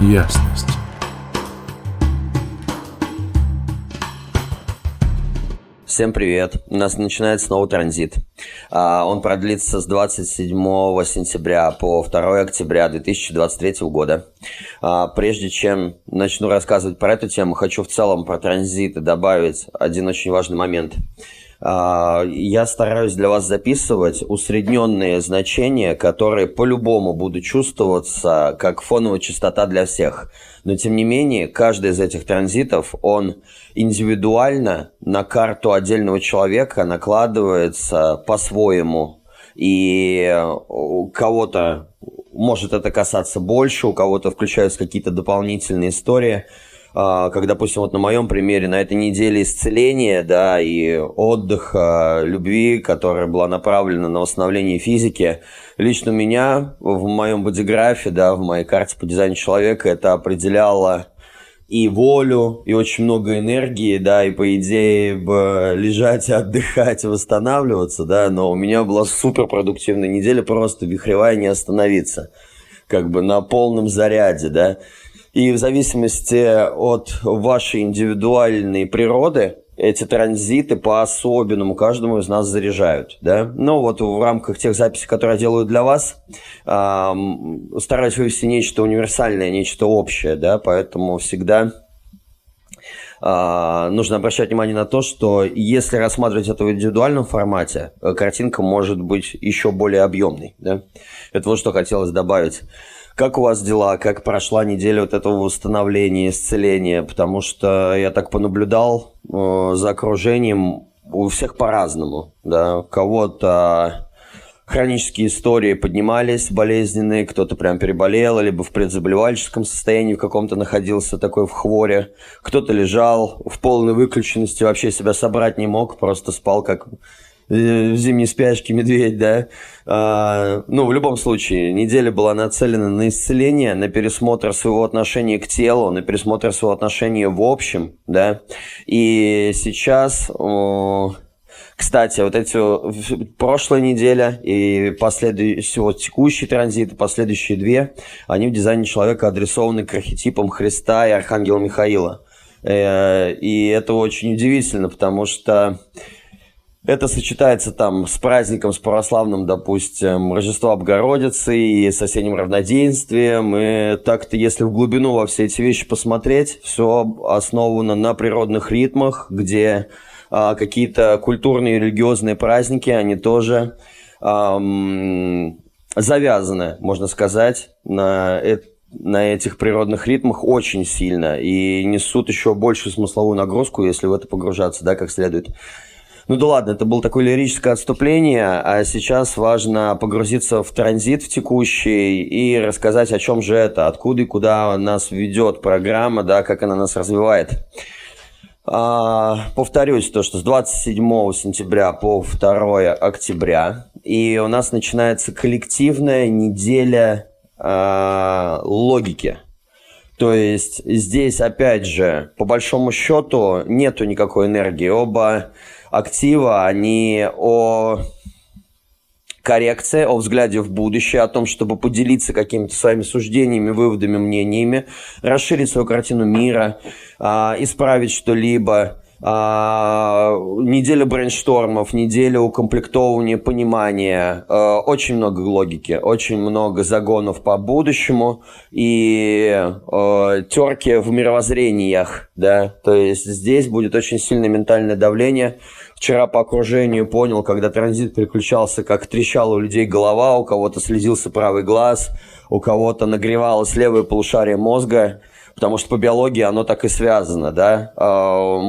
ясность. Всем привет. У нас начинается снова транзит. А, он продлится с 27 сентября по 2 октября 2023 года. А, прежде чем начну рассказывать про эту тему, хочу в целом про транзит добавить один очень важный момент – я стараюсь для вас записывать усредненные значения, которые по-любому будут чувствоваться как фоновая частота для всех. Но тем не менее, каждый из этих транзитов, он индивидуально на карту отдельного человека накладывается по-своему. И у кого-то может это касаться больше, у кого-то включаются какие-то дополнительные истории – а, как, допустим, вот на моем примере, на этой неделе исцеления, да, и отдыха, любви, которая была направлена на восстановление физики, лично меня в моем бодиграфе, да, в моей карте по дизайну человека это определяло и волю, и очень много энергии, да, и по идее бы лежать, отдыхать, восстанавливаться, да, но у меня была супер продуктивная неделя, просто вихревая не остановиться, как бы на полном заряде, да, и в зависимости от вашей индивидуальной природы, эти транзиты по-особенному каждому из нас заряжают, да. Ну вот в рамках тех записей, которые я делаю для вас, эм, стараюсь вывести нечто универсальное, нечто общее, да, поэтому всегда э, нужно обращать внимание на то, что если рассматривать это в индивидуальном формате, картинка может быть еще более объемной, да. Это вот что хотелось добавить. Как у вас дела? Как прошла неделя вот этого восстановления, исцеления? Потому что я так понаблюдал э, за окружением у всех по-разному. Да? У кого-то хронические истории поднимались болезненные, кто-то прям переболел, либо в предзаболевальческом состоянии в каком-то находился такой в хворе, кто-то лежал в полной выключенности, вообще себя собрать не мог, просто спал как в зимней спячке медведь, да. А, ну, в любом случае, неделя была нацелена на исцеление, на пересмотр своего отношения к телу, на пересмотр своего отношения в общем, да. И сейчас... Кстати, вот эти прошлая неделя и последующие, вот текущий транзит, последующие две, они в дизайне человека адресованы к архетипам Христа и Архангела Михаила. Э, и это очень удивительно, потому что это сочетается там с праздником, с православным, допустим, Рождество Богородицы и с осенним равноденствием. И так-то, если в глубину во все эти вещи посмотреть, все основано на природных ритмах, где а, какие-то культурные и религиозные праздники, они тоже ам, завязаны, можно сказать, на это на этих природных ритмах очень сильно и несут еще большую смысловую нагрузку, если в это погружаться, да, как следует. Ну да ладно, это было такое лирическое отступление, а сейчас важно погрузиться в транзит в текущий и рассказать, о чем же это, откуда и куда нас ведет программа, да, как она нас развивает. А, повторюсь, то, что с 27 сентября по 2 октября, и у нас начинается коллективная неделя а, логики. То есть здесь, опять же, по большому счету, нету никакой энергии. Оба актива, они о коррекции, о взгляде в будущее, о том, чтобы поделиться какими-то своими суждениями, выводами, мнениями, расширить свою картину мира, а, исправить что-либо, а, неделя брейнштормов, неделя укомплектовывания, понимания, а, очень много логики, очень много загонов по будущему и а, терки в мировоззрениях, да, то есть здесь будет очень сильное ментальное давление. Вчера по окружению понял, когда транзит переключался, как трещала у людей голова, у кого-то слезился правый глаз, у кого-то нагревалось левое полушарие мозга, потому что по биологии оно так и связано, да. А,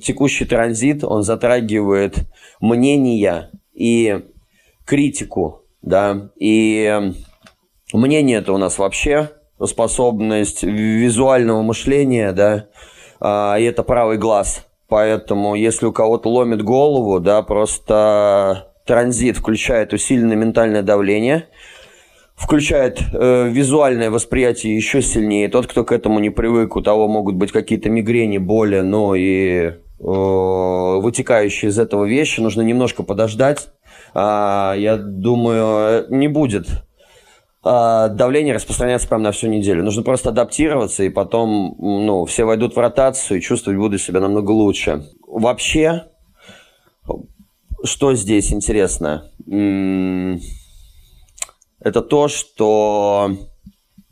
текущий транзит, он затрагивает мнения и критику, да, и мнение это у нас вообще способность визуального мышления, да, а, и это правый глаз. Поэтому, если у кого-то ломит голову, да, просто транзит включает усиленное ментальное давление – включает э, визуальное восприятие еще сильнее. Тот, кто к этому не привык, у того могут быть какие-то мигрени, боли, но и э, вытекающие из этого вещи. Нужно немножко подождать. А, я думаю, не будет давление распространяется прямо на всю неделю. Нужно просто адаптироваться, и потом ну, все войдут в ротацию и чувствовать будут себя намного лучше. Вообще, что здесь интересно? Это то, что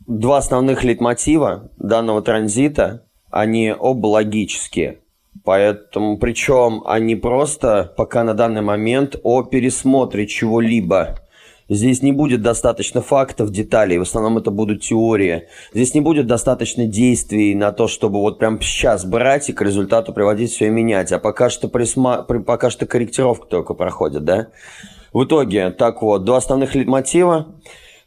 два основных лейтмотива данного транзита, они оба логические. Поэтому, причем они просто пока на данный момент о пересмотре чего-либо Здесь не будет достаточно фактов, деталей, в основном это будут теории. Здесь не будет достаточно действий на то, чтобы вот прям сейчас брать и к результату приводить все и менять. А пока что, присма... пока что корректировка только проходит, да? В итоге, так вот, два основных мотива.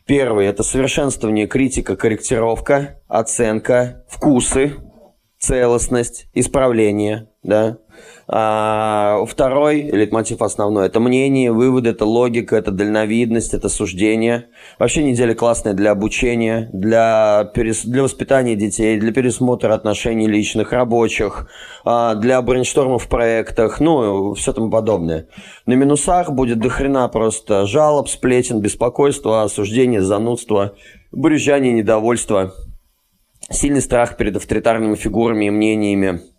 Первый – это совершенствование, критика, корректировка, оценка, вкусы, целостность, исправление, да? А, второй лейтмотив основной – это мнение, выводы, это логика, это дальновидность, это суждение. Вообще неделя классная для обучения, для, перес... для воспитания детей, для пересмотра отношений личных, рабочих, а, для брейнштормов в проектах, ну, все тому подобное. На минусах будет дохрена просто жалоб, сплетен, беспокойство, осуждение, занудство, брюзжание, недовольство, сильный страх перед авторитарными фигурами и мнениями –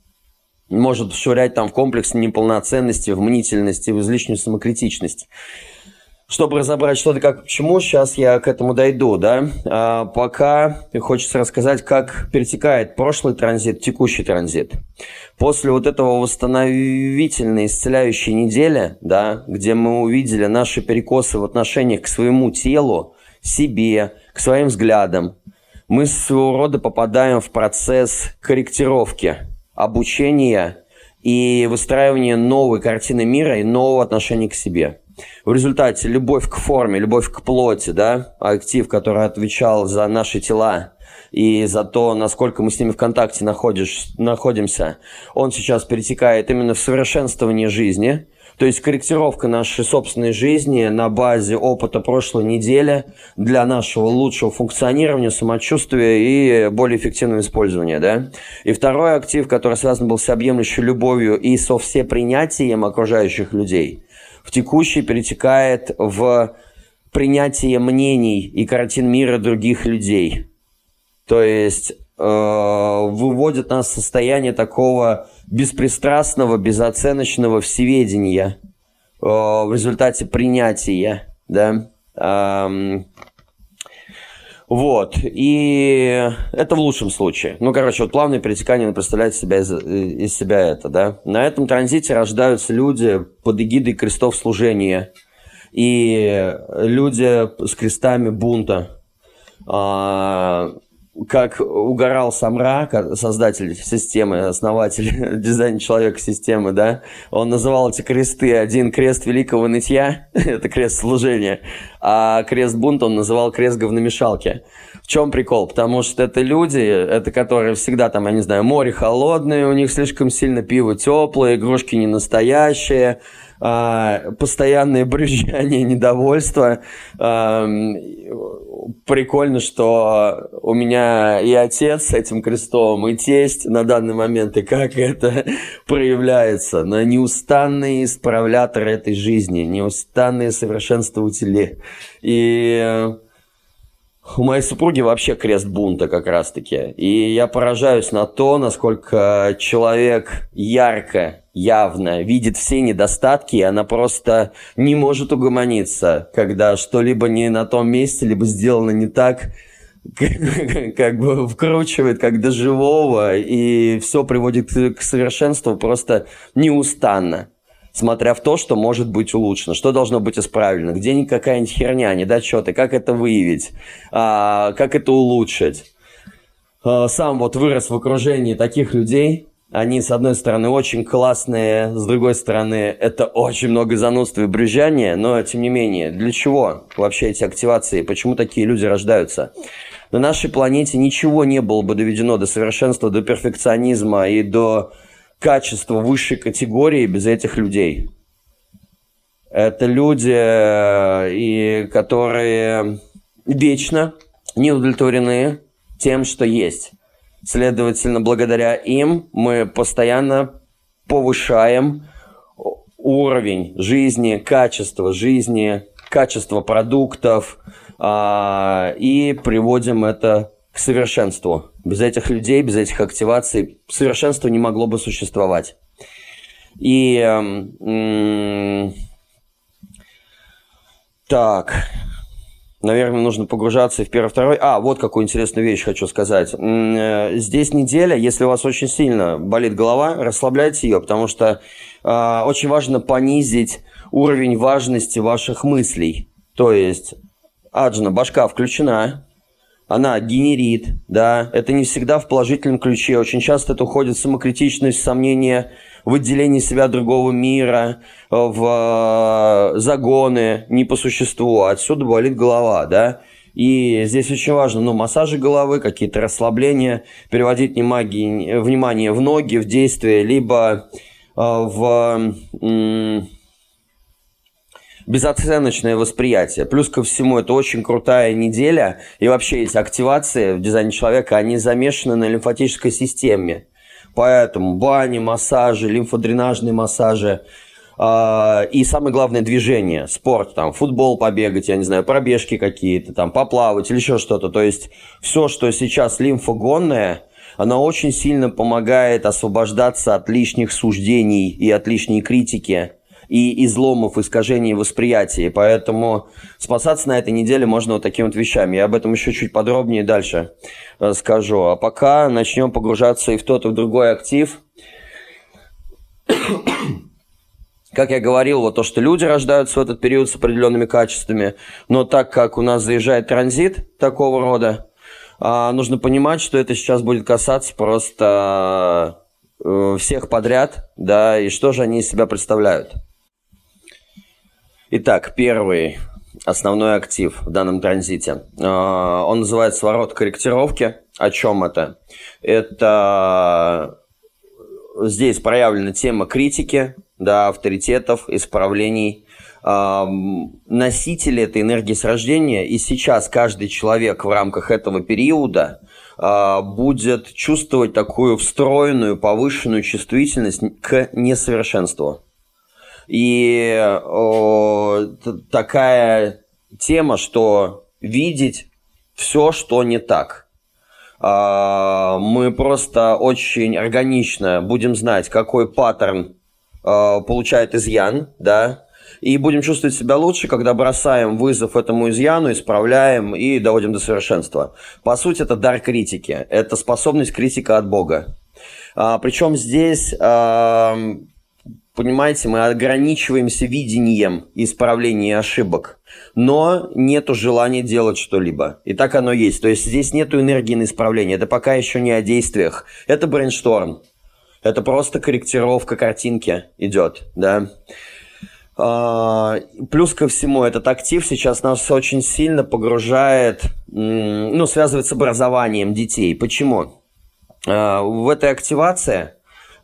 может швырять там в комплекс неполноценности, в мнительности, в излишнюю самокритичность. Чтобы разобрать что-то как почему, сейчас я к этому дойду, да. А пока хочется рассказать, как перетекает прошлый транзит, текущий транзит. После вот этого восстановительной, исцеляющей недели, да, где мы увидели наши перекосы в отношениях к своему телу, себе, к своим взглядам, мы своего рода попадаем в процесс корректировки – обучения и выстраивания новой картины мира и нового отношения к себе. В результате любовь к форме, любовь к плоти, да, актив, который отвечал за наши тела и за то, насколько мы с ними в контакте находишь, находимся, он сейчас перетекает именно в совершенствование жизни – то есть корректировка нашей собственной жизни на базе опыта прошлой недели для нашего лучшего функционирования, самочувствия и более эффективного использования. Да? И второй актив, который связан был с объемлющей любовью и со всепринятием окружающих людей, в текущий перетекает в принятие мнений и картин мира других людей. То есть Э, выводит нас в состояние такого беспристрастного, безоценочного всеведения э, в результате принятия, да. Вот, и это в лучшем случае. Ну, короче, вот плавное перетекание представляет себя из, из себя это, да. На этом транзите рождаются люди под эгидой крестов служения и люди с крестами бунта. А, как угорал Самра, создатель системы, основатель, дизайн человека системы, да, он называл эти кресты один крест великого нытья, это крест служения, а крест бунт он называл крест говномешалки. В чем прикол? Потому что это люди, это которые всегда там, я не знаю, море холодное, у них слишком сильно пиво теплое, игрушки не настоящие, а, постоянное брюзжание, недовольство. А, прикольно, что у меня и отец с этим крестом, и тесть на данный момент, и как это проявляется. На неустанные исправляторы этой жизни, неустанные совершенствователи. И у моей супруги вообще крест бунта как раз-таки. И я поражаюсь на то, насколько человек ярко, явно видит все недостатки, и она просто не может угомониться, когда что-либо не на том месте, либо сделано не так, как бы вкручивает как до живого, и все приводит к совершенству просто неустанно смотря в то, что может быть улучшено, что должно быть исправлено, где какая-нибудь херня, недочеты, как это выявить, а, как это улучшить. А, сам вот вырос в окружении таких людей, они, с одной стороны, очень классные, с другой стороны, это очень много занудства и брюзжания, но, тем не менее, для чего вообще эти активации, почему такие люди рождаются? На нашей планете ничего не было бы доведено до совершенства, до перфекционизма и до качество высшей категории без этих людей. Это люди, э, и которые вечно не удовлетворены тем, что есть. Следовательно, благодаря им мы постоянно повышаем уровень жизни, качество жизни, качество продуктов, а, и приводим это к совершенству. Без этих людей, без этих активаций совершенство не могло бы существовать. И м- так, наверное, нужно погружаться в первый, второй. А, вот какую интересную вещь хочу сказать. Э, здесь неделя, если у вас очень сильно болит голова, расслабляйте ее, потому что э, очень важно понизить уровень важности ваших мыслей. То есть, аджна, башка включена, она генерит, да, это не всегда в положительном ключе, очень часто это уходит в самокритичность, сомнение в отделении себя от другого мира, в э, загоны не по существу, отсюда болит голова, да, и здесь очень важно, ну, массажи головы, какие-то расслабления, переводить внимание, в ноги, в действия, либо э, в безоценочное восприятие. Плюс ко всему, это очень крутая неделя, и вообще эти активации в дизайне человека, они замешаны на лимфатической системе. Поэтому бани, массажи, лимфодренажные массажи, Uh, и самое главное движение, спорт, там, футбол побегать, я не знаю, пробежки какие-то, там, поплавать или еще что-то. То есть все, что сейчас лимфогонное, оно очень сильно помогает освобождаться от лишних суждений и от лишней критики и изломов, искажений восприятия. Поэтому спасаться на этой неделе можно вот такими вот вещами. Я об этом еще чуть подробнее дальше э, скажу. А пока начнем погружаться и в тот, и в другой актив. Как я говорил, вот то, что люди рождаются в этот период с определенными качествами, но так как у нас заезжает транзит такого рода, а, нужно понимать, что это сейчас будет касаться просто э, всех подряд, да, и что же они из себя представляют. Итак, первый основной актив в данном транзите. А, он называется ворот корректировки. О чем это? Это здесь проявлена тема критики, да, авторитетов, исправлений, а, носители этой энергии с рождения. И сейчас каждый человек в рамках этого периода а, будет чувствовать такую встроенную, повышенную чувствительность к несовершенству. И о, такая тема, что видеть все, что не так. А, мы просто очень органично будем знать, какой паттерн а, получает изъян, да, и будем чувствовать себя лучше, когда бросаем вызов этому изъяну, исправляем и доводим до совершенства. По сути, это дар критики, это способность критика от Бога. А, причем здесь а, понимаете, мы ограничиваемся видением исправления ошибок, но нету желания делать что-либо. И так оно есть. То есть здесь нету энергии на исправление. Это пока еще не о действиях. Это брейншторм. Это просто корректировка картинки идет, да. А, плюс ко всему, этот актив сейчас нас очень сильно погружает, ну, связывает с образованием детей. Почему? А, в этой активации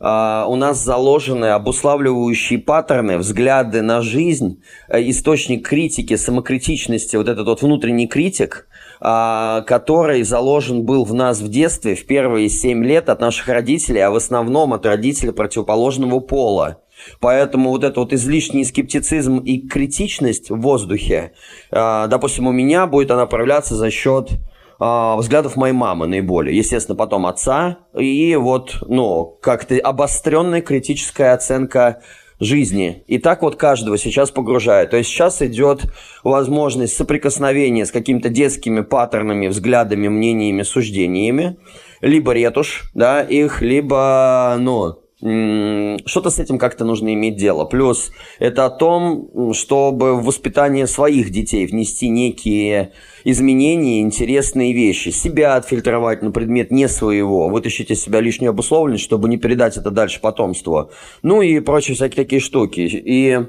а, у нас заложены обуславливающие паттерны, взгляды на жизнь, э, источник критики, самокритичности, вот этот вот внутренний критик, а, который заложен был в нас в детстве в первые семь лет от наших родителей, а в основном от родителей противоположного пола. Поэтому вот этот вот излишний скептицизм и критичность в воздухе, а, допустим, у меня будет она проявляться за счет а, взглядов моей мамы наиболее. Естественно, потом отца. И вот, ну, как-то обостренная критическая оценка жизни. И так вот каждого сейчас погружает. То есть сейчас идет возможность соприкосновения с какими-то детскими паттернами, взглядами, мнениями, суждениями. Либо ретушь, да, их, либо, ну, что-то с этим как-то нужно иметь дело. Плюс это о том, чтобы в воспитание своих детей внести некие изменения, интересные вещи. Себя отфильтровать на предмет не своего, вытащить из себя лишнюю обусловленность, чтобы не передать это дальше потомству. Ну и прочие всякие такие штуки. И э,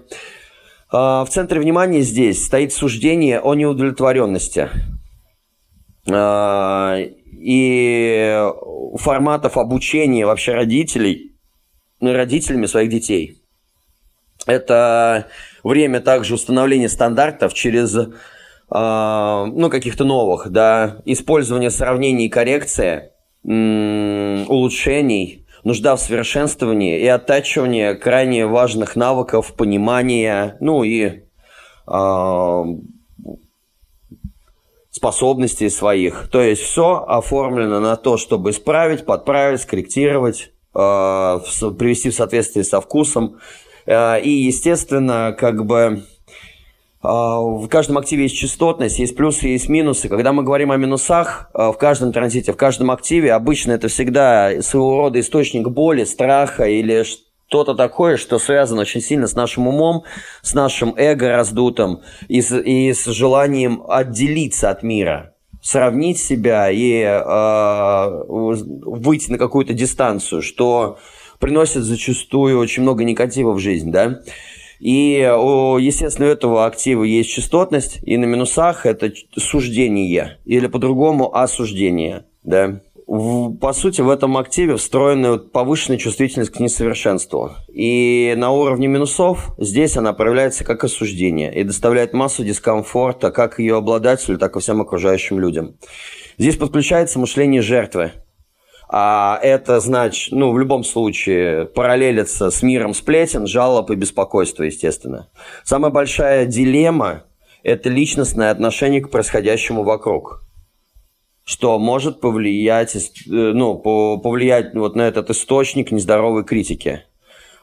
в центре внимания здесь стоит суждение о неудовлетворенности. Э, и форматов обучения вообще родителей – родителями своих детей. Это время также установления стандартов через э, ну, каких-то новых, да, использование сравнений и коррекция, улучшений, нужда в совершенствовании и оттачивание крайне важных навыков понимания, ну и э, способностей своих. То есть все оформлено на то, чтобы исправить, подправить, скорректировать, привести в соответствие со вкусом. Э, и, естественно, как бы а, в каждом активе есть частотность, есть плюсы, есть минусы. Когда мы говорим о минусах в каждом транзите, в каждом активе, обычно это всегда своего рода источник боли, страха или что-то такое, что связано очень сильно с нашим умом, с нашим эго раздутым и с, и с желанием отделиться от мира сравнить себя и э, выйти на какую-то дистанцию, что приносит зачастую очень много негатива в жизнь, да. И, естественно, у этого актива есть частотность, и на минусах это суждение, или по-другому осуждение. Да? По сути, в этом активе встроена повышенная чувствительность к несовершенству. И на уровне минусов здесь она проявляется как осуждение и доставляет массу дискомфорта как ее обладателю, так и всем окружающим людям. Здесь подключается мышление жертвы – а это значит, ну, в любом случае, параллелится с миром сплетен, жалоб и беспокойства, естественно. Самая большая дилемма – это личностное отношение к происходящему вокруг что может повлиять, э, ну, повлиять вот на этот источник нездоровой критики.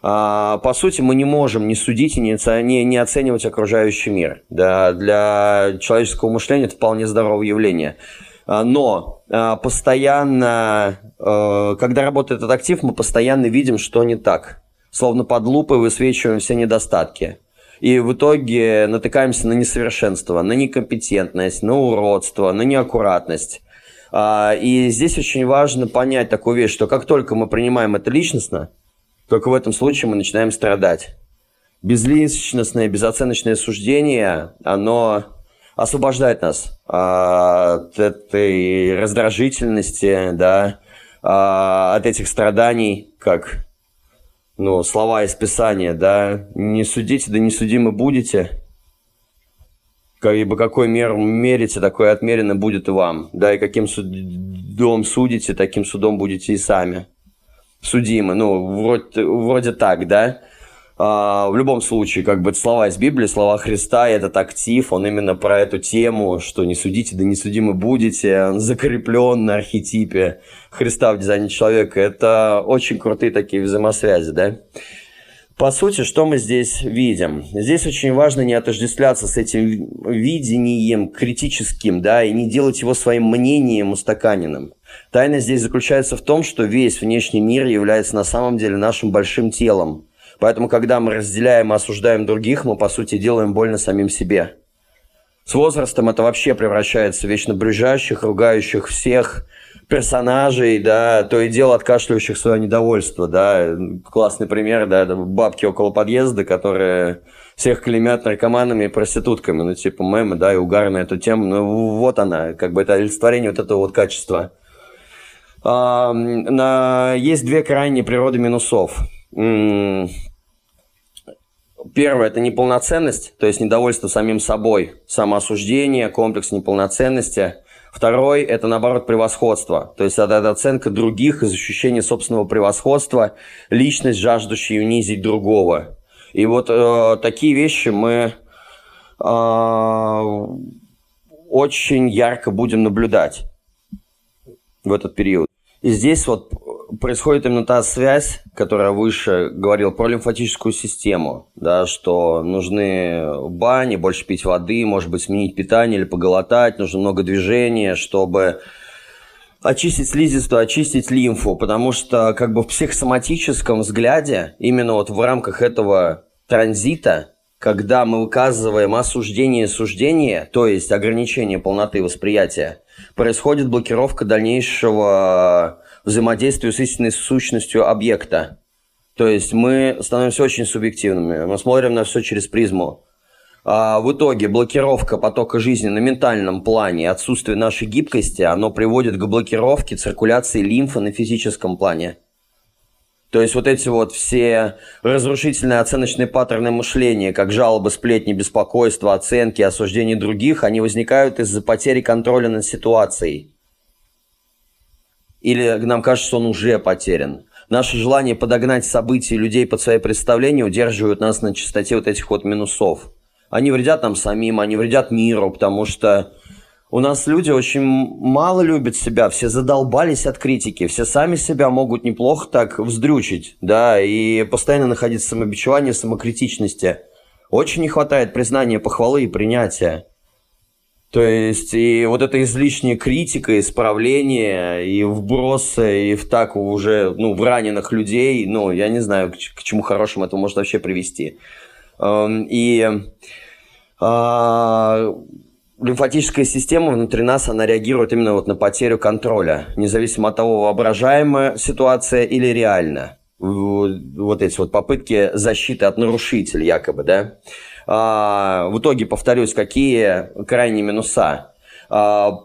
А, по сути, мы не можем не судить и не, оценивать окружающий мир. Да, для человеческого мышления это вполне здоровое явление. А, но а, постоянно, а, когда работает этот актив, мы постоянно видим, что не так. Словно под лупой высвечиваем все недостатки. И в итоге натыкаемся на несовершенство, на некомпетентность, на уродство, на неаккуратность. И здесь очень важно понять такую вещь, что как только мы принимаем это личностно, только в этом случае мы начинаем страдать. Безличностное, безоценочное суждение, оно освобождает нас а, от этой раздражительности, да, а, от этих страданий, как ну, слова из Писания, да, не судите, да не судимы будете, ибо какой мер мерите, такой отмерено будет вам, да, и каким судом судите, таким судом будете и сами судимы, ну, вроде, вроде так, да, а, в любом случае, как бы слова из Библии, слова Христа, этот актив, он именно про эту тему, что не судите, да не судимы будете, он закреплен на архетипе Христа в дизайне человека. Это очень крутые такие взаимосвязи, да? По сути, что мы здесь видим? Здесь очень важно не отождествляться с этим видением критическим, да, и не делать его своим мнением устаканенным. Тайна здесь заключается в том, что весь внешний мир является на самом деле нашим большим телом, Поэтому, когда мы разделяем и осуждаем других, мы, по сути, делаем больно самим себе. С возрастом это вообще превращается в вечно брюзжащих, ругающих всех персонажей, да, то и дело откашливающих свое недовольство, да. Классный пример, да, бабки около подъезда, которые всех клеймят наркоманами и проститутками, ну, типа мемы, да, и угар на эту тему, ну, вот она, как бы это олицетворение вот этого вот качества. А, на, есть две крайние природы минусов Первое – это неполноценность, то есть недовольство самим собой, самоосуждение, комплекс неполноценности. Второй – это, наоборот, превосходство, то есть это оценка других из ощущения собственного превосходства, личность, жаждущая унизить другого. И вот э, такие вещи мы э, очень ярко будем наблюдать в этот период. И здесь вот происходит именно та связь, которая выше говорил про лимфатическую систему, да, что нужны бани, больше пить воды, может быть, сменить питание или поголотать, нужно много движения, чтобы очистить слизистую, очистить лимфу, потому что как бы в психосоматическом взгляде, именно вот в рамках этого транзита, когда мы выказываем осуждение суждение, то есть ограничение полноты восприятия, происходит блокировка дальнейшего взаимодействию с истинной сущностью объекта. То есть мы становимся очень субъективными, мы смотрим на все через призму. А в итоге блокировка потока жизни на ментальном плане, отсутствие нашей гибкости, оно приводит к блокировке циркуляции лимфы на физическом плане. То есть вот эти вот все разрушительные оценочные паттерны мышления, как жалобы, сплетни, беспокойство, оценки, осуждения других, они возникают из-за потери контроля над ситуацией или нам кажется, что он уже потерян. Наше желание подогнать события и людей под свои представления удерживают нас на частоте вот этих вот минусов. Они вредят нам самим, они вредят миру, потому что у нас люди очень мало любят себя, все задолбались от критики, все сами себя могут неплохо так вздрючить, да, и постоянно находиться в самобичевании, самокритичности. Очень не хватает признания, похвалы и принятия. То есть, и вот эта излишняя критика, исправление, и вбросы, и в так уже, ну, в раненых людей, ну, я не знаю, к, к чему хорошему это может вообще привести. Эм, и а, лимфатическая система внутри нас, она реагирует именно вот на потерю контроля, независимо от того, воображаемая ситуация или реальная. Вот эти вот попытки защиты от нарушителя якобы, да. А, в итоге, повторюсь, какие крайние минуса? А,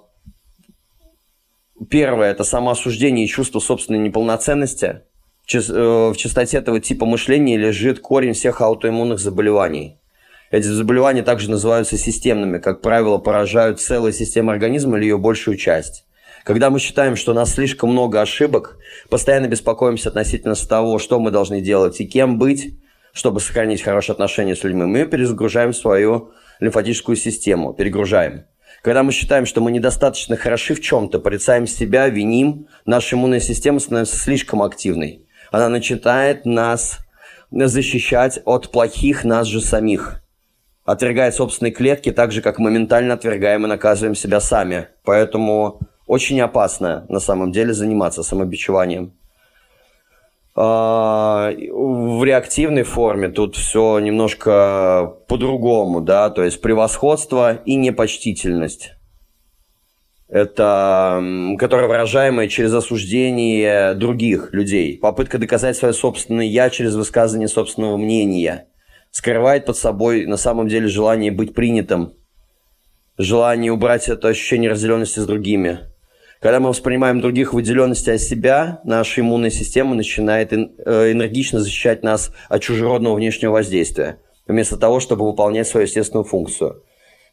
первое – это самоосуждение и чувство собственной неполноценности. Э, в частоте этого типа мышления лежит корень всех аутоиммунных заболеваний. Эти заболевания также называются системными, как правило, поражают целую систему организма или ее большую часть. Когда мы считаем, что у нас слишком много ошибок, постоянно беспокоимся относительно того, что мы должны делать и кем быть, чтобы сохранить хорошие отношения с людьми, мы перезагружаем свою лимфатическую систему, перегружаем. Когда мы считаем, что мы недостаточно хороши в чем-то, порицаем себя, виним, наша иммунная система становится слишком активной. Она начинает нас защищать от плохих нас же самих отвергает собственные клетки, так же, как моментально отвергаем и наказываем себя сами. Поэтому очень опасно на самом деле заниматься самобичеванием. А, в реактивной форме тут все немножко по-другому, да, то есть превосходство и непочтительность. Это, которое выражаемое через осуждение других людей, попытка доказать свое собственное «я» через высказывание собственного мнения – скрывает под собой на самом деле желание быть принятым, желание убрать это ощущение разделенности с другими. Когда мы воспринимаем других выделенности от себя, наша иммунная система начинает э, энергично защищать нас от чужеродного внешнего воздействия, вместо того, чтобы выполнять свою естественную функцию.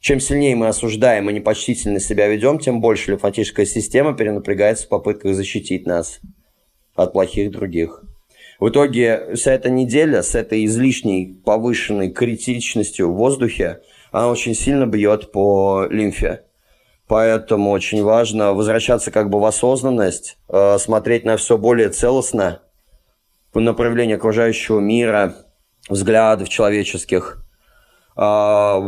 Чем сильнее мы осуждаем и непочтительно себя ведем, тем больше лимфатическая система перенапрягается в попытках защитить нас от плохих других. В итоге вся эта неделя с этой излишней повышенной критичностью в воздухе, она очень сильно бьет по лимфе. Поэтому очень важно возвращаться как бы в осознанность, э, смотреть на все более целостно, по направлению окружающего мира, взглядов человеческих, э,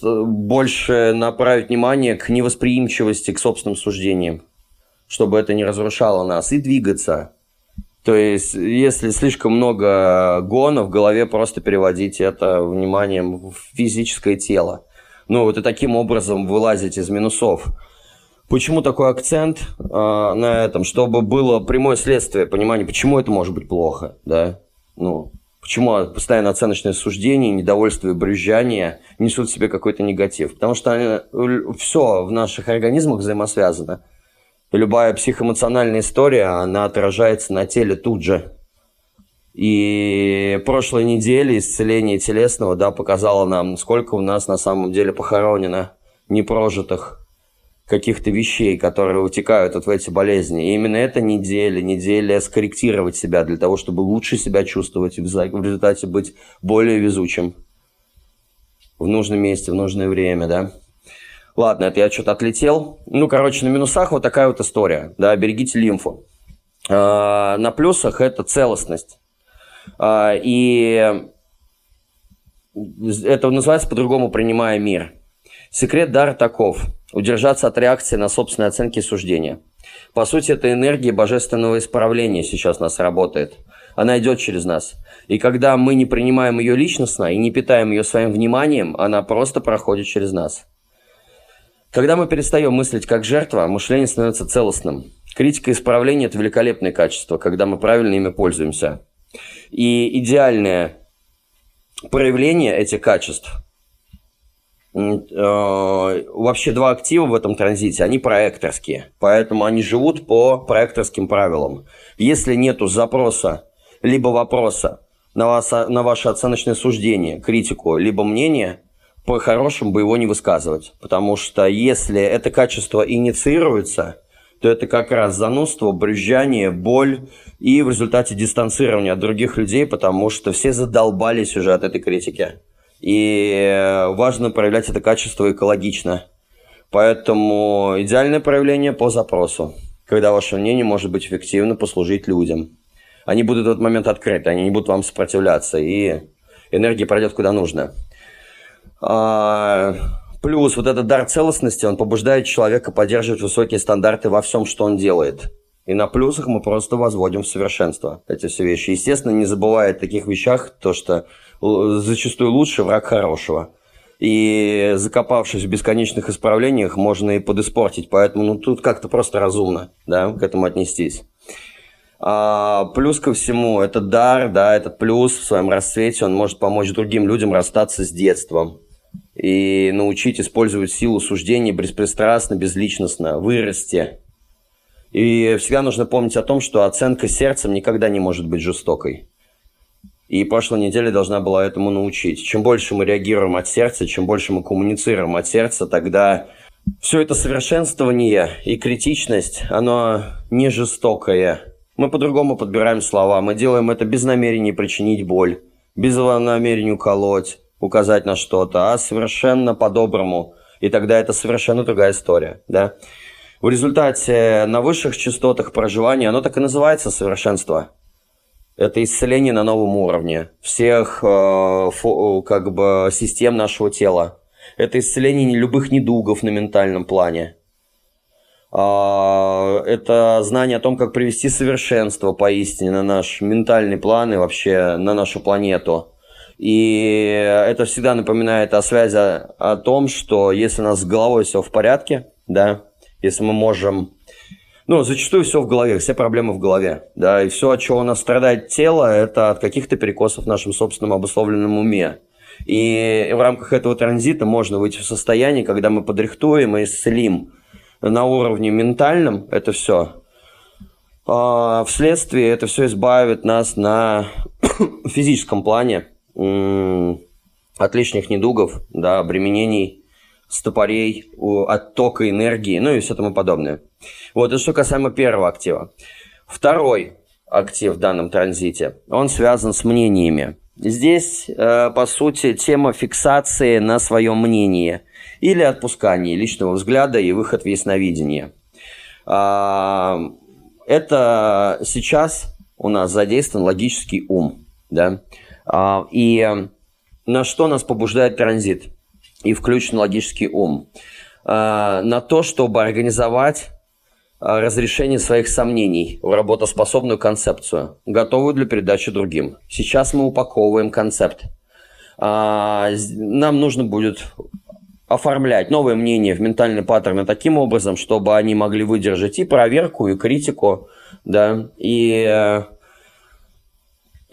больше направить внимание к невосприимчивости к собственным суждениям, чтобы это не разрушало нас, и двигаться – то есть, если слишком много гона в голове, просто переводить это вниманием в физическое тело. Ну, вот и таким образом вылазить из минусов. Почему такой акцент э, на этом? Чтобы было прямое следствие, понимание, почему это может быть плохо, да? Ну, почему постоянно оценочное суждение, недовольство и брюзжание несут в себе какой-то негатив? Потому что они, все в наших организмах взаимосвязано любая психоэмоциональная история, она отражается на теле тут же. И прошлой неделе исцеление телесного, да, показало нам, сколько у нас на самом деле похоронено непрожитых каких-то вещей, которые утекают вот в эти болезни. И именно эта неделя, неделя скорректировать себя для того, чтобы лучше себя чувствовать и в результате быть более везучим в нужном месте, в нужное время, да. Ладно, это я что-то отлетел. Ну, короче, на минусах вот такая вот история. Да, берегите лимфу. А, на плюсах это целостность. А, и это называется по-другому «принимая мир». Секрет дара таков – удержаться от реакции на собственные оценки и суждения. По сути, это энергия божественного исправления сейчас нас работает. Она идет через нас. И когда мы не принимаем ее личностно и не питаем ее своим вниманием, она просто проходит через нас. Когда мы перестаем мыслить как жертва, мышление становится целостным. Критика и исправление – это великолепное качество, когда мы правильно ими пользуемся. И идеальное проявление этих качеств э, вообще два актива в этом транзите, они проекторские, поэтому они живут по проекторским правилам. Если нету запроса либо вопроса на, вас, на ваше оценочное суждение, критику, либо мнение, по-хорошему бы его не высказывать. Потому что если это качество инициируется, то это как раз занудство, брюзжание, боль и в результате дистанцирования от других людей, потому что все задолбались уже от этой критики. И важно проявлять это качество экологично. Поэтому идеальное проявление по запросу, когда ваше мнение может быть эффективно послужить людям. Они будут в этот момент открыты, они не будут вам сопротивляться, и энергия пройдет куда нужно. А, плюс вот этот дар целостности, он побуждает человека поддерживать высокие стандарты во всем, что он делает. И на плюсах мы просто возводим в совершенство эти все вещи. Естественно, не забывая о таких вещах, то, что зачастую лучше враг хорошего. И закопавшись в бесконечных исправлениях, можно и подиспортить. Поэтому ну, тут как-то просто разумно да, к этому отнестись. А, плюс ко всему, этот дар, да, этот плюс в своем расцвете, он может помочь другим людям расстаться с детством и научить использовать силу суждения беспристрастно, безличностно, вырасти. И всегда нужно помнить о том, что оценка сердцем никогда не может быть жестокой. И прошлой неделе должна была этому научить. Чем больше мы реагируем от сердца, чем больше мы коммуницируем от сердца, тогда все это совершенствование и критичность, оно не жестокое. Мы по-другому подбираем слова, мы делаем это без намерения причинить боль, без намерения уколоть, указать на что-то, а совершенно по-доброму. И тогда это совершенно другая история, да. В результате на высших частотах проживания оно так и называется совершенство – это исцеление на новом уровне всех э, фо, как бы систем нашего тела. Это исцеление любых недугов на ментальном плане. Э, это знание о том, как привести совершенство поистине на наш ментальный план и вообще на нашу планету. И это всегда напоминает о связи о том, что если у нас с головой все в порядке, да, если мы можем ну, зачастую все в голове, все проблемы в голове. Да, и все, от чего у нас страдает тело, это от каких-то перекосов в нашем собственном обусловленном уме. И в рамках этого транзита можно выйти в состояние, когда мы подрихтуем и исцелим на уровне ментальном это все. А вследствие это все избавит нас на физическом плане от лишних недугов, да, обременений, стопорей, оттока энергии, ну и все тому подобное. Вот, это что касаемо первого актива. Второй актив в данном транзите, он связан с мнениями. Здесь, э, по сути, тема фиксации на своем мнении или отпускания личного взгляда и выход в ясновидение. А, это сейчас у нас задействован логический ум. Да? А, и на что нас побуждает транзит и включен логический ум? А, на то, чтобы организовать а, разрешение своих сомнений в работоспособную концепцию, готовую для передачи другим. Сейчас мы упаковываем концепт. Нам нужно будет оформлять новое мнение в ментальные паттерны таким образом, чтобы они могли выдержать и проверку, и критику, да, и э,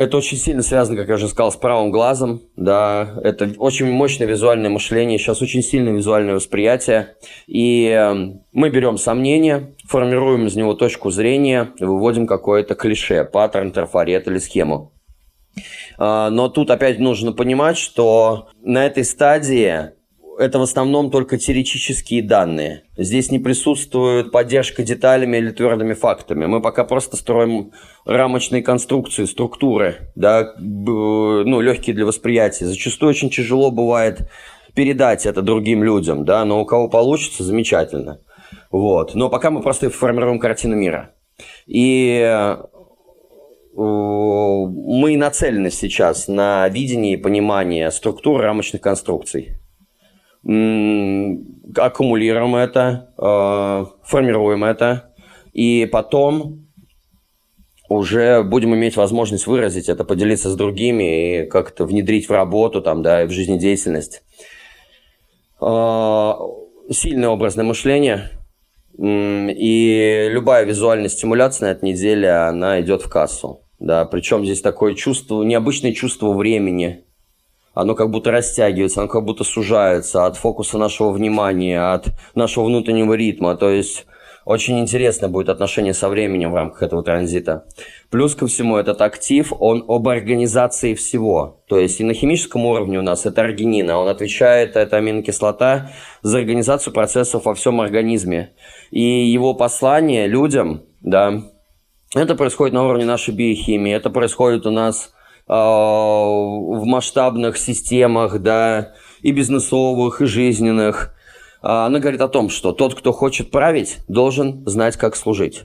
это очень сильно связано, как я уже сказал, с правым глазом, да, это очень мощное визуальное мышление, сейчас очень сильное визуальное восприятие, и эм, мы берем сомнение, формируем из него точку зрения, выводим какое-то клише, паттерн, трафарет или схему. А, но тут опять нужно понимать, что на этой стадии это в основном только теоретические данные. Здесь не присутствует поддержка деталями или твердыми фактами. Мы пока просто строим рамочные конструкции, структуры, да, ну, легкие для восприятия. Зачастую очень тяжело бывает передать это другим людям, да, но у кого получится, замечательно. Вот. Но пока мы просто формируем картину мира. И э, мы нацелены сейчас на видение и понимание структуры рамочных конструкций аккумулируем это, э, формируем это, и потом уже будем иметь возможность выразить это, поделиться с другими и как-то внедрить в работу, там, да, и в жизнедеятельность. Э, сильное образное мышление, и любая визуальная стимуляция на этой неделе, она идет в кассу. Да, причем здесь такое чувство, необычное чувство времени, оно как будто растягивается, оно как будто сужается от фокуса нашего внимания, от нашего внутреннего ритма. То есть очень интересно будет отношение со временем в рамках этого транзита. Плюс ко всему, этот актив, он об организации всего. То есть и на химическом уровне у нас это аргинин, а он отвечает, это аминокислота, за организацию процессов во всем организме. И его послание людям, да, это происходит на уровне нашей биохимии, это происходит у нас в масштабных системах, да, и бизнесовых, и жизненных. А, она говорит о том, что тот, кто хочет править, должен знать, как служить.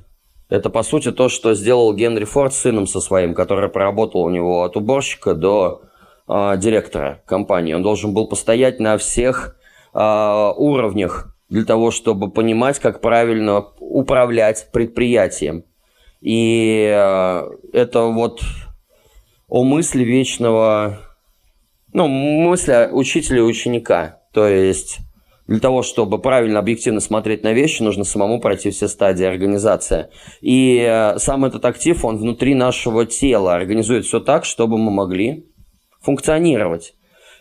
Это, по сути, то, что сделал Генри Форд с сыном со своим, который проработал у него от уборщика до э, директора компании. Он должен был постоять на всех э, уровнях для того, чтобы понимать, как правильно управлять предприятием. И э, это вот о мысли вечного, ну, мысли учителя и ученика. То есть для того, чтобы правильно, объективно смотреть на вещи, нужно самому пройти все стадии организации. И э, сам этот актив, он внутри нашего тела организует все так, чтобы мы могли функционировать.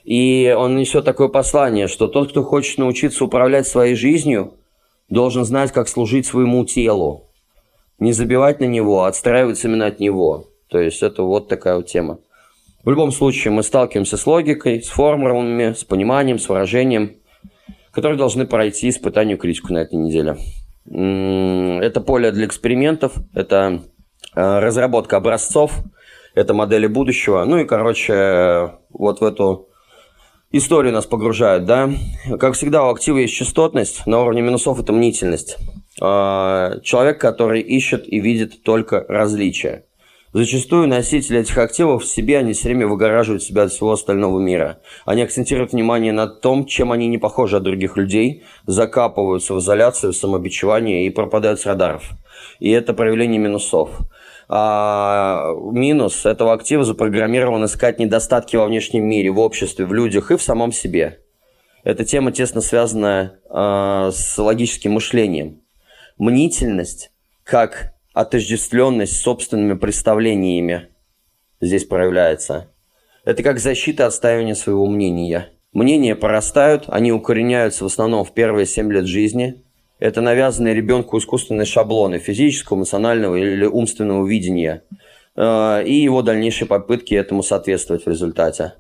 И он несет такое послание, что тот, кто хочет научиться управлять своей жизнью, должен знать, как служить своему телу. Не забивать на него, а отстраиваться именно от него. То есть это вот такая вот тема. В любом случае мы сталкиваемся с логикой, с формулами, с пониманием, с выражением – которые должны пройти испытанию критику на этой неделе. Это поле для экспериментов, это э, разработка образцов, это модели будущего. Ну и, короче, вот в эту историю нас погружают, да. Как всегда, у актива есть частотность, на уровне минусов это мнительность. Э, человек, который ищет и видит только различия. Зачастую носители этих активов в себе, они все время выгораживают себя от всего остального мира. Они акцентируют внимание на том, чем они не похожи от других людей, закапываются в изоляцию, в самобичевание и пропадают с радаров. И это проявление минусов. А минус этого актива запрограммирован искать недостатки во внешнем мире, в обществе, в людях и в самом себе. Эта тема тесно связана а, с логическим мышлением. Мнительность как отождествленность с собственными представлениями здесь проявляется. Это как защита отстаивания своего мнения. Мнения порастают, они укореняются в основном в первые 7 лет жизни. Это навязанные ребенку искусственные шаблоны физического, эмоционального или умственного видения э, и его дальнейшие попытки этому соответствовать в результате.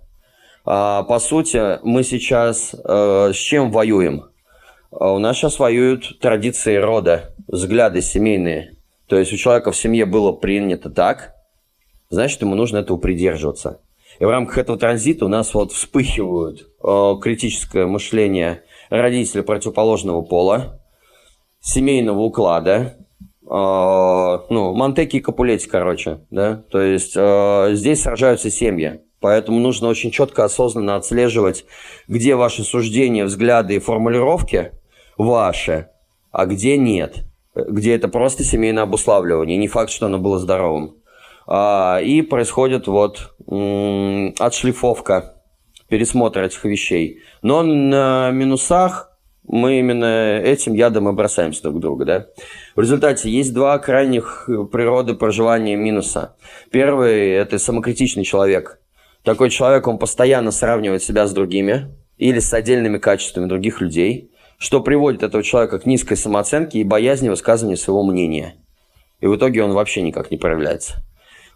А, по сути, мы сейчас э, с чем воюем? А, у нас сейчас воюют традиции рода, взгляды семейные – то есть у человека в семье было принято так, значит, ему нужно этого придерживаться. И в рамках этого транзита у нас вот вспыхивают э, критическое мышление родителей противоположного пола, семейного уклада, э, ну, Монтеки и Капулетти, короче, да, то есть э, здесь сражаются семьи, поэтому нужно очень четко, осознанно отслеживать, где ваши суждения, взгляды и формулировки ваши, а где нет – где это просто семейное обуславливание, не факт, что оно было здоровым. А, и происходит вот отшлифовка, пересмотр этих вещей. Но на минусах мы именно этим ядом и бросаемся друг друга. Да? В результате есть два крайних природы проживания минуса. Первый – это самокритичный человек. Такой человек, он постоянно сравнивает себя с другими или с отдельными качествами других людей – что приводит этого человека к низкой самооценке и боязни высказывания своего мнения. И в итоге он вообще никак не проявляется.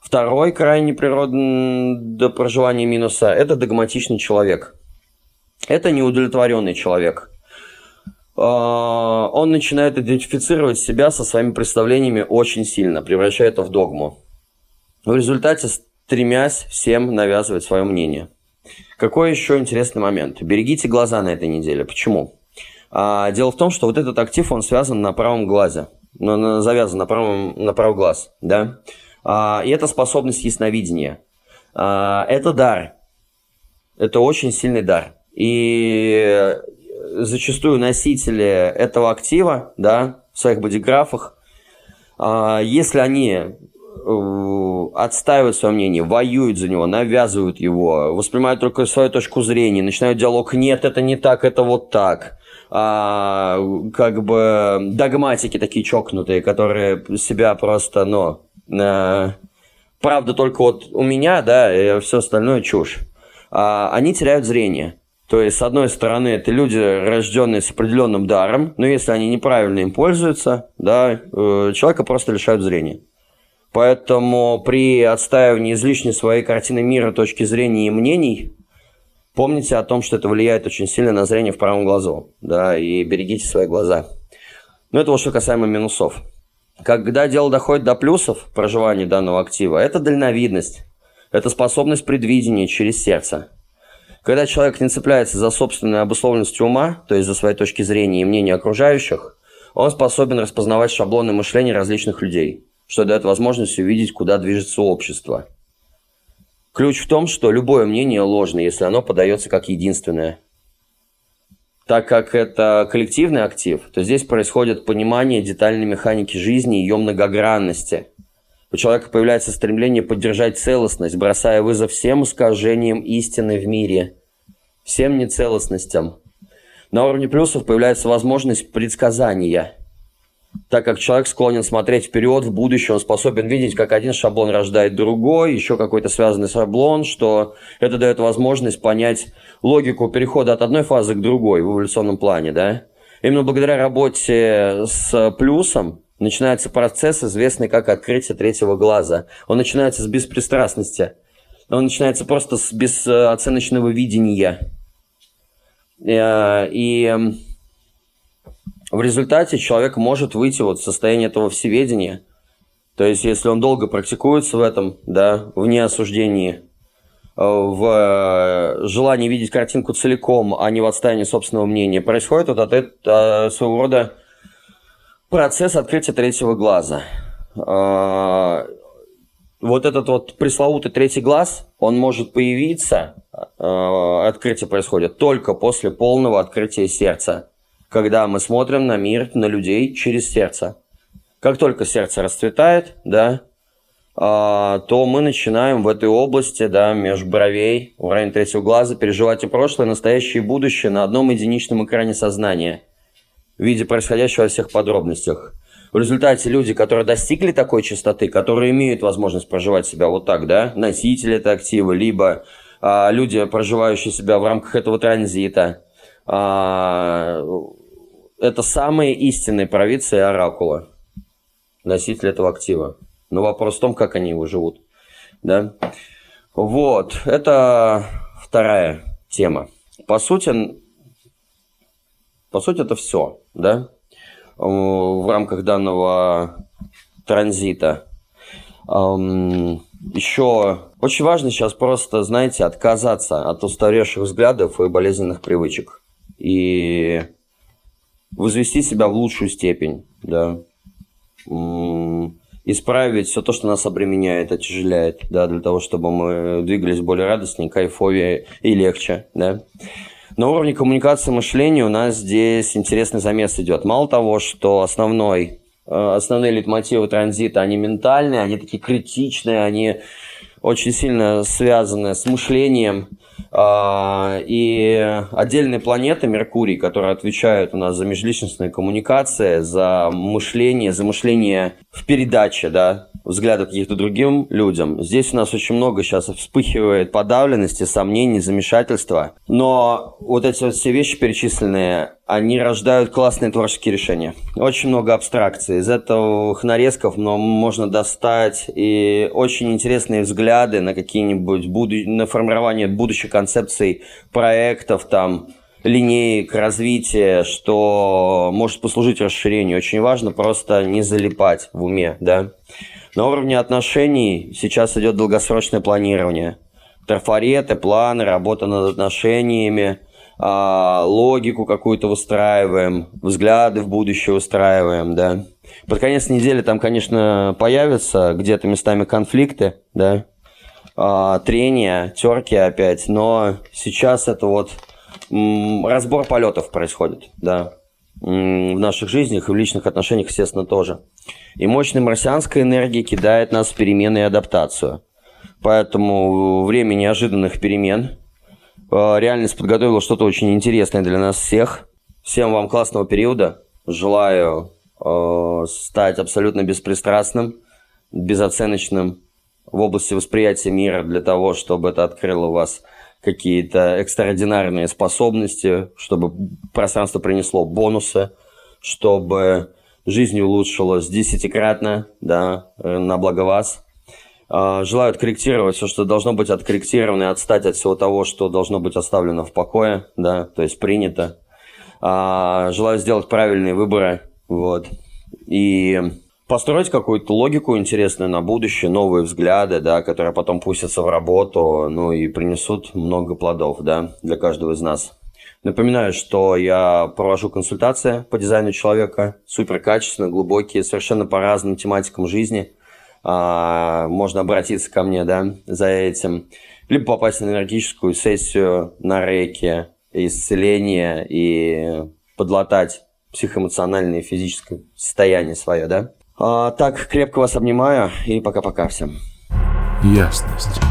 Второй крайне природный до проживания минуса – это догматичный человек. Это неудовлетворенный человек. А, он начинает идентифицировать себя со своими представлениями очень сильно, превращая это в догму. В результате стремясь всем навязывать свое мнение. Какой еще интересный момент? Берегите глаза на этой неделе. Почему? А, дело в том, что вот этот актив, он связан на правом глазе, ну, завязан на, правом, на правый глаз, да. А, и это способность ясновидения. А, это дар. Это очень сильный дар. И зачастую носители этого актива, да, в своих бодиграфах, а, если они э, отстаивают свое мнение, воюют за него, навязывают его, воспринимают только свою точку зрения, начинают диалог «нет, это не так, это вот так», а, как бы догматики такие чокнутые, которые себя просто, ну, а, правда только вот у меня, да, и все остальное чушь. А, они теряют зрение. То есть, с одной стороны, это люди, рожденные с определенным даром, но если они неправильно им пользуются, да, э, человека просто лишают зрения. Поэтому при отстаивании излишней своей картины мира, точки зрения и мнений, Помните о том, что это влияет очень сильно на зрение в правом глазу, да, и берегите свои глаза. Ну, это вот что касаемо минусов. Когда дело доходит до плюсов проживания данного актива, это дальновидность, это способность предвидения через сердце. Когда человек не цепляется за собственную обусловленность ума, то есть за свои точки зрения и мнения окружающих, он способен распознавать шаблоны мышления различных людей, что дает возможность увидеть, куда движется общество. Ключ в том, что любое мнение ложно, если оно подается как единственное. Так как это коллективный актив, то здесь происходит понимание детальной механики жизни и ее многогранности. У человека появляется стремление поддержать целостность, бросая вызов всем искажениям истины в мире, всем нецелостностям. На уровне плюсов появляется возможность предсказания. Так как человек склонен смотреть вперед, в будущее, он способен видеть, как один шаблон рождает другой, еще какой-то связанный шаблон, что это дает возможность понять логику перехода от одной фазы к другой в эволюционном плане, да? Именно благодаря работе с плюсом начинается процесс, известный как открытие третьего глаза. Он начинается с беспристрастности. Он начинается просто с безоценочного видения. Э, и в результате человек может выйти вот в состояние этого всеведения. То есть, если он долго практикуется в этом, да, в неосуждении, э, в желании видеть картинку целиком, а не в отстаянии собственного мнения, происходит вот от этого своего рода процесс открытия третьего глаза. Вот этот вот пресловутый третий глаз, он может появиться, открытие происходит только после полного открытия сердца, когда мы смотрим на мир, на людей через сердце. Как только сердце расцветает, да, а, то мы начинаем в этой области, да, между бровей, в районе третьего глаза, переживать и прошлое, настоящее и будущее на одном единичном экране сознания – в виде происходящего во всех подробностях. В результате люди, которые достигли такой частоты, которые имеют возможность проживать себя вот так, да, носители это актива, либо а, люди, проживающие себя в рамках этого транзита, а, это самые истинные провидцы и оракулы, носители этого актива. Но вопрос в том, как они его живут. Да? Вот, это вторая тема. По сути, по сути, это все, да, в рамках данного транзита. Еще очень важно сейчас просто, знаете, отказаться от устаревших взглядов и болезненных привычек. И возвести себя в лучшую степень, да. Исправить все то, что нас обременяет, отяжеляет, да, для того, чтобы мы двигались более радостнее, кайфовее и легче, да. На уровне коммуникации мышления у нас здесь интересный замес идет. Мало того, что основной, э, основные литмотивы транзита, они ментальные, они такие критичные, они очень сильно связаны с мышлением, а, и отдельные планеты, Меркурий, которые отвечают у нас за межличностные коммуникации, за мышление, за мышление в передаче, да, взгляда каких-то другим людям. Здесь у нас очень много сейчас вспыхивает подавленности, сомнений, замешательства. Но вот эти вот все вещи перечисленные, они рождают классные творческие решения. Очень много абстракций. Из этого нарезков но можно достать и очень интересные взгляды на какие-нибудь буду... на формирование будущих концепций проектов там, линеек развития, что может послужить расширению. Очень важно просто не залипать в уме, да. На уровне отношений сейчас идет долгосрочное планирование. Трафареты, планы, работа над отношениями, а, логику какую-то выстраиваем, взгляды в будущее устраиваем, да. Под конец недели там, конечно, появятся где-то местами конфликты, да, а, трения, терки опять, но сейчас это вот разбор полетов происходит, да, в наших жизнях и в личных отношениях, естественно, тоже. И мощная марсианская энергия кидает нас в перемены и адаптацию. Поэтому время неожиданных перемен. Э, реальность подготовила что-то очень интересное для нас всех. Всем вам классного периода. Желаю э, стать абсолютно беспристрастным, безоценочным в области восприятия мира для того, чтобы это открыло у вас какие-то экстраординарные способности, чтобы пространство принесло бонусы, чтобы жизнь улучшилась десятикратно, да, э, на благо вас. А, желаю откорректировать все, что должно быть откорректировано, и отстать от всего того, что должно быть оставлено в покое, да, то есть принято. А, желаю сделать правильные выборы, вот. И построить какую-то логику интересную на будущее, новые взгляды, да, которые потом пустятся в работу, ну и принесут много плодов, да, для каждого из нас. Напоминаю, что я провожу консультации по дизайну человека, супер качественные, глубокие, совершенно по разным тематикам жизни. А, можно обратиться ко мне, да, за этим. Либо попасть на энергетическую сессию на реке, исцеление и подлатать психоэмоциональное и физическое состояние свое, да. А, так, крепко вас обнимаю и пока-пока всем. Ясность.